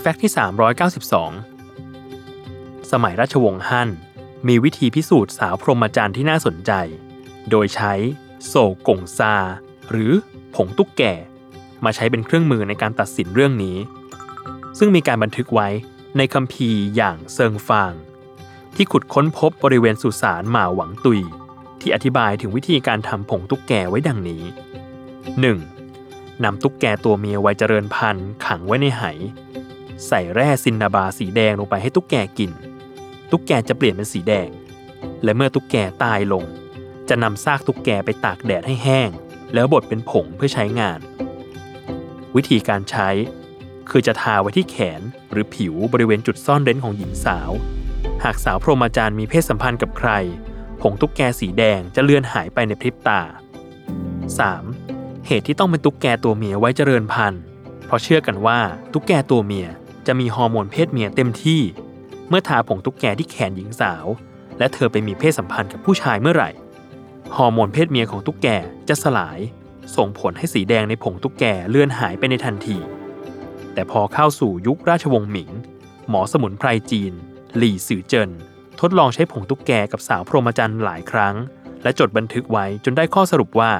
แฟกต์ที่ 392 สมัยราชวงศ์ฮั่น มีวิธีพิสูจน์สาวพรหมจรรย์ที่น่าสนใจ โดยใช้โศกงซา หรือผงตุ๊กแก่ มาใช้เป็นเครื่องมือในการตัดสินเรื่องนี้ ซึ่งมีการบันทึกไว้ในคัมภีร์อย่างเซิงฟาง ที่ขุดค้นพบบริเวณสุสานหมาหวังตุย ที่อธิบายถึงวิธีการทำผงตุ๊กแกไว้ดังนี้ 1. นำตุ๊กแกตัวเมียวัยเจริญพันธุ์ขังไว้ในไห ใส่แร่ซินนาบาสีแดงลงไปให้ตุ๊กแกกิน ตุ๊กแกจะเปลี่ยนเป็นสีแดง และเมื่อตุ๊กแกตายลง จะนำซากตุ๊กแกไปตากแดดให้แห้ง แล้วบดเป็นผงเพื่อใช้งาน วิธีการใช้ คือจะทาไว้ที่แขนหรือผิวบริเวณจุดซ่อนเร้นของหญิงสาว หากสาวพรหมจรรย์มีเพศสัมพันธ์กับใคร ผงตุ๊กแกสีแดงจะเลือนหายไปในพริบตา 3. เหตุที่ต้องเป็นตุ๊กแกตัวเมียไว้เจริญพันธุ์ เพราะเชื่อกันว่าตุ๊กแกตัวเมีย จะมีฮอร์โมนเพศเมียเต็มที่ เมื่อทาผงตุ๊กแกที่แขนหญิงสาว และเธอไปมีเพศสัมพันธ์กับผู้ชายเมื่อไหร่ ฮอร์โมนเพศเมียของตุ๊กแกจะสลาย ส่งผลให้สีแดงในผงตุ๊กแกเลื่อนหายไปในทันที แต่พอเข้าสู่ยุคราชวงศ์หมิง หมอสมุนไพรจีน หลี่สือเจินทดลองใช้ผงตุ๊กแกกับสาวพรหมจรรย์หลายครั้ง และจดบันทึกไว้จนได้ข้อสรุปว่า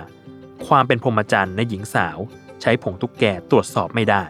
ความเป็นพรหมจรรย์ในหญิงสาว ใช้ผงตุ๊กแกตรวจสอบไม่ได้